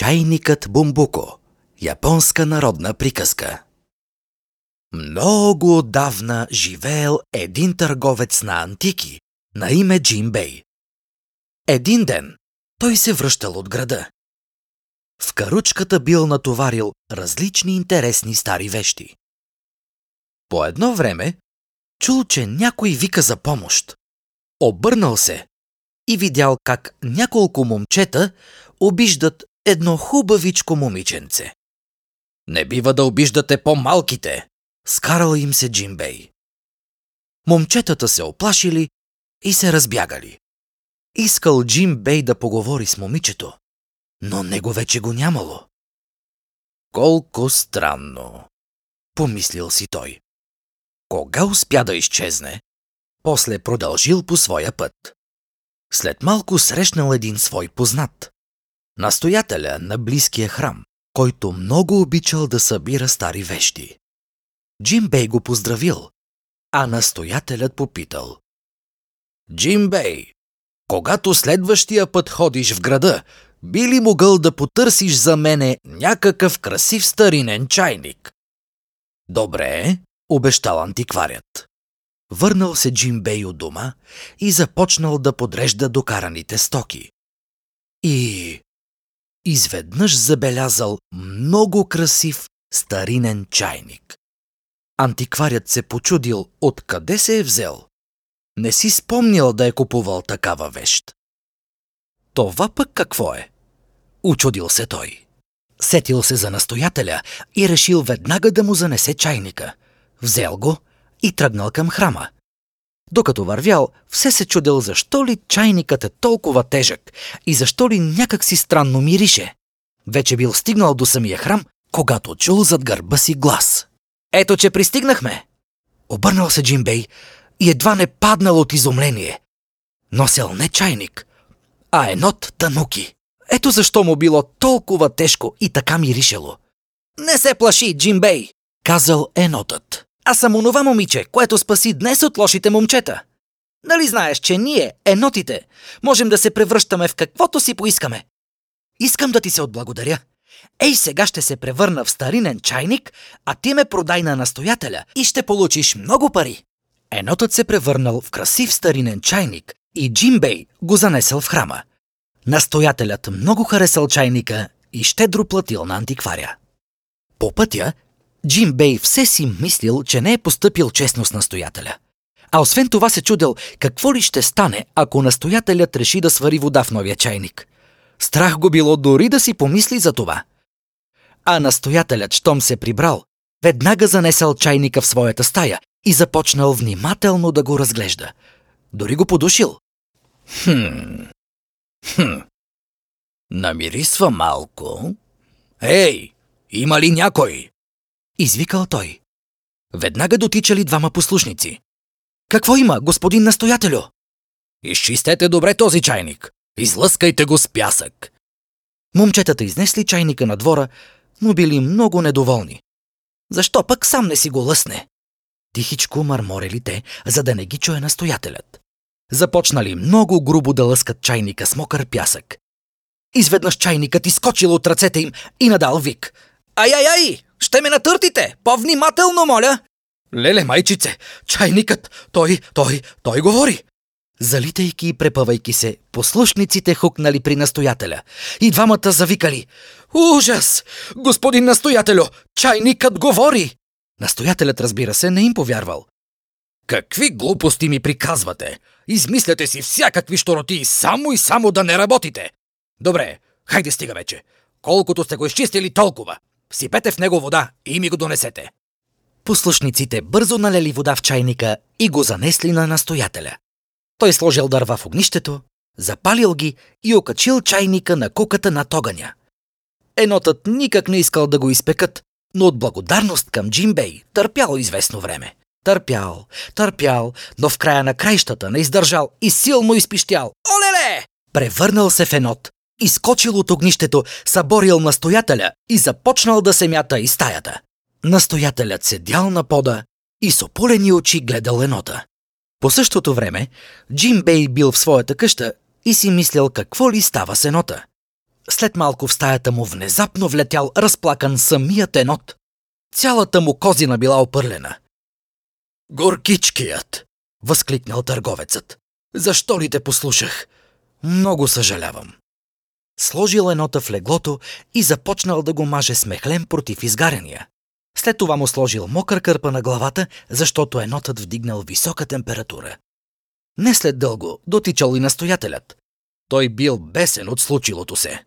Чайникът Бумбуко Японска народна приказка Много отдавна живеел един търговец на антики на име Джим Бей. Един ден той се връщал от града. В каручката бил натоварил различни интересни стари вещи. По едно време чул, че някой вика за помощ. Обърнал се и видял как няколко момчета обиждат едно хубавичко момиченце. Не бива да обиждате по-малките, скарал им се Джимбей. Момчетата се оплашили и се разбягали. Искал Джим Бей да поговори с момичето, но него вече го нямало. Колко странно, помислил си той. Кога успя да изчезне, после продължил по своя път. След малко срещнал един свой познат настоятеля на близкия храм, който много обичал да събира стари вещи. Джим Бей го поздравил, а настоятелят попитал. Джим Бей, когато следващия път ходиш в града, би ли могъл да потърсиш за мене някакъв красив старинен чайник? Добре, обещал антикварят. Върнал се Джим Бей от дома и започнал да подрежда докараните стоки. И изведнъж забелязал много красив старинен чайник. Антикварят се почудил откъде се е взел. Не си спомнял да е купувал такава вещ. Това пък какво е? Учудил се той. Сетил се за настоятеля и решил веднага да му занесе чайника. Взел го и тръгнал към храма. Докато вървял, все се чудел защо ли чайникът е толкова тежък и защо ли някак си странно мирише. Вече бил стигнал до самия храм, когато чул зад гърба си глас. Ето, че пристигнахме! Обърнал се Джимбей и едва не паднал от изумление. Носел не чайник, а енот тануки. Ето защо му било толкова тежко и така миришело. Не се плаши, Джимбей, казал енотът. Аз съм онова момиче, което спаси днес от лошите момчета. Нали знаеш, че ние, енотите, можем да се превръщаме в каквото си поискаме? Искам да ти се отблагодаря. Ей, сега ще се превърна в старинен чайник, а ти ме продай на настоятеля и ще получиш много пари. Енотът се превърнал в красив старинен чайник и Джимбей го занесъл в храма. Настоятелят много харесал чайника и щедро платил на антикваря. По пътя Джим Бей все си мислил, че не е поступил честно с настоятеля. А освен това се чудел какво ли ще стане, ако настоятелят реши да свари вода в новия чайник. Страх го било дори да си помисли за това. А настоятелят, щом се прибрал, веднага занесъл чайника в своята стая и започнал внимателно да го разглежда. Дори го подушил. Хм. Хм. Намирисва малко. Ей, има ли някой? Извикал той. Веднага дотичали двама послушници. Какво има, господин настоятелю? Изчистете добре този чайник. Излъскайте го с пясък. Момчетата изнесли чайника на двора, но били много недоволни. Защо пък сам не си го лъсне? Тихичко мърморели те, за да не ги чуе настоятелят. Започнали много грубо да лъскат чайника с мокър пясък. Изведнъж чайникът изкочил от ръцете им и надал вик. Ай-ай-ай! Ще ме натъртите! По-внимателно, моля! Леле, майчице, чайникът, той, той, той говори. Залитайки и препъвайки се, послушниците хукнали при настоятеля. И двамата завикали. Ужас! Господин настоятелю, чайникът говори! Настоятелят, разбира се, не им повярвал. Какви глупости ми приказвате? Измисляте си всякакви штороти, само и само да не работите. Добре, хайде стига вече. Колкото сте го изчистили, толкова. Сипете в него вода и ми го донесете. Послушниците бързо налели вода в чайника и го занесли на настоятеля. Той сложил дърва в огнището, запалил ги и окачил чайника на куката на тоганя. Енотът никак не искал да го изпекат, но от благодарност към Джимбей търпял известно време. Търпял, търпял, но в края на краищата не издържал и силно изпищял. Олеле! Превърнал се в енот изкочил от огнището, съборил настоятеля и започнал да се мята из стаята. Настоятелят седял на пода и с опулени очи гледал енота. По същото време Джим Бей бил в своята къща и си мислял какво ли става с енота. След малко в стаята му внезапно влетял разплакан самият енот. Цялата му козина била опърлена. Горкичкият! възкликнал търговецът. Защо ли те послушах? Много съжалявам. Сложил енота в леглото и започнал да го маже с мехлем против изгаряния. След това му сложил мокър кърпа на главата, защото енотът вдигнал висока температура. Не след дълго дотичал и настоятелят. Той бил бесен от случилото се.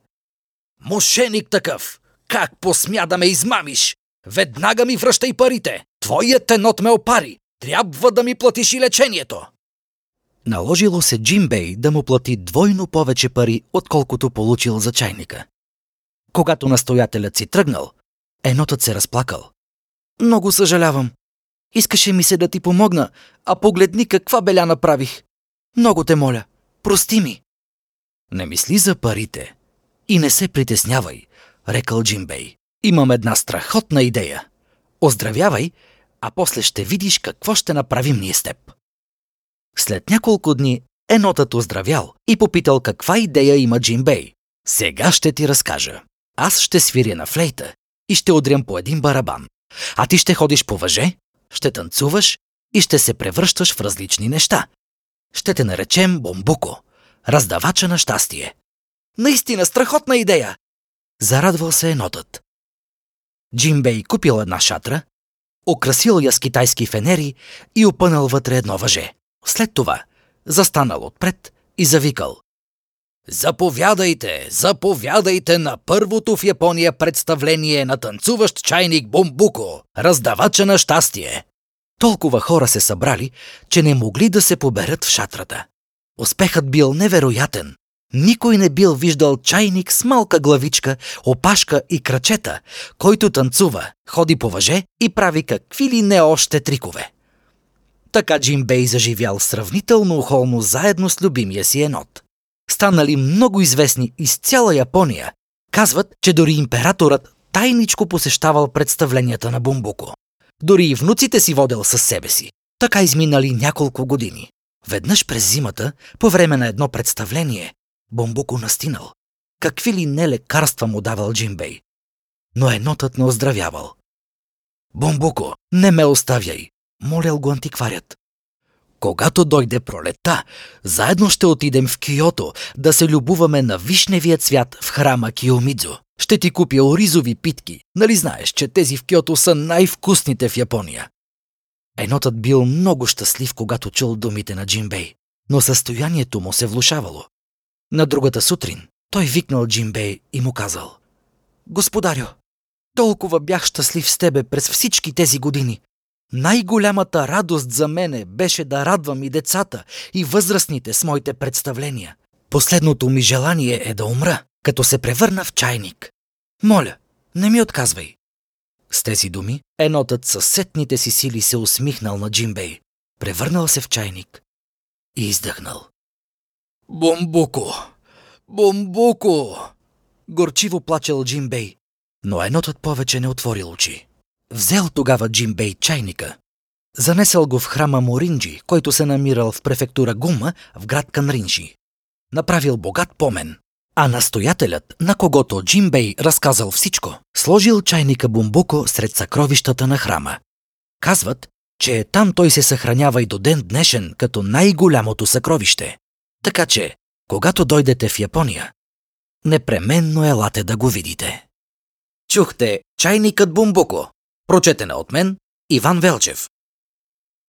Мошеник такъв! Как посмя да ме измамиш? Веднага ми връщай парите! Твоят енот ме опари! Трябва да ми платиш и лечението! Наложило се Джимбей да му плати двойно повече пари, отколкото получил за чайника. Когато настоятелят си тръгнал, енотът се разплакал. Много съжалявам. Искаше ми се да ти помогна, а погледни каква беля направих. Много те моля, прости ми. Не мисли за парите и не се притеснявай, рекал Джимбей. Имам една страхотна идея. Оздравявай, а после ще видиш какво ще направим ние с теб. След няколко дни енотът оздравял и попитал каква идея има Джимбей. Сега ще ти разкажа. Аз ще свиря на флейта и ще удрям по един барабан. А ти ще ходиш по въже, ще танцуваш и ще се превръщаш в различни неща. Ще те наречем Бомбуко, раздавача на щастие. Наистина страхотна идея! Зарадвал се енотът. Джимбей купил една шатра, украсил я с китайски фенери и опънал вътре едно въже. След това застанал отпред и завикал. Заповядайте, заповядайте на първото в Япония представление на танцуващ чайник Бомбуко, раздавача на щастие. Толкова хора се събрали, че не могли да се поберат в шатрата. Успехът бил невероятен. Никой не бил виждал чайник с малка главичка, опашка и крачета, който танцува, ходи по въже и прави какви ли не още трикове. Така Джим Бей заживял сравнително охолно заедно с любимия си енот. Станали много известни из цяла Япония. Казват, че дори императорът тайничко посещавал представленията на Бумбуко. Дори и внуците си водел със себе си. Така изминали няколко години. Веднъж през зимата, по време на едно представление, Бомбуко настинал. Какви ли не лекарства му давал Джимбей. Но енотът не оздравявал. Бомбуко, не ме оставяй, молял го антикварят. Когато дойде пролета, заедно ще отидем в Киото да се любуваме на вишневия цвят в храма Киомидзо. Ще ти купя оризови питки. Нали знаеш, че тези в Киото са най-вкусните в Япония? Енотът бил много щастлив, когато чул думите на Джимбей, но състоянието му се влушавало. На другата сутрин той викнал Джимбей и му казал Господарю, толкова бях щастлив с тебе през всички тези години. Най-голямата радост за мене беше да радвам и децата, и възрастните с моите представления. Последното ми желание е да умра, като се превърна в чайник. Моля, не ми отказвай. С тези думи, енотът със сетните си сили се усмихнал на Джимбей, превърнал се в чайник и издъхнал. Бомбуко! Бомбуко! Горчиво плачел Джимбей, но енотът повече не отворил очи. Взел тогава Джимбей чайника, занесъл го в храма Моринджи, който се намирал в префектура Гума в град Канринджи. Направил богат помен, а настоятелят, на когото Джимбей разказал всичко, сложил чайника Бумбуко сред съкровищата на храма. Казват, че там той се съхранява и до ден днешен като най-голямото съкровище. Така че, когато дойдете в Япония, непременно елате да го видите. Чухте чайникът Бумбуко, прочетена от мен Иван Велчев.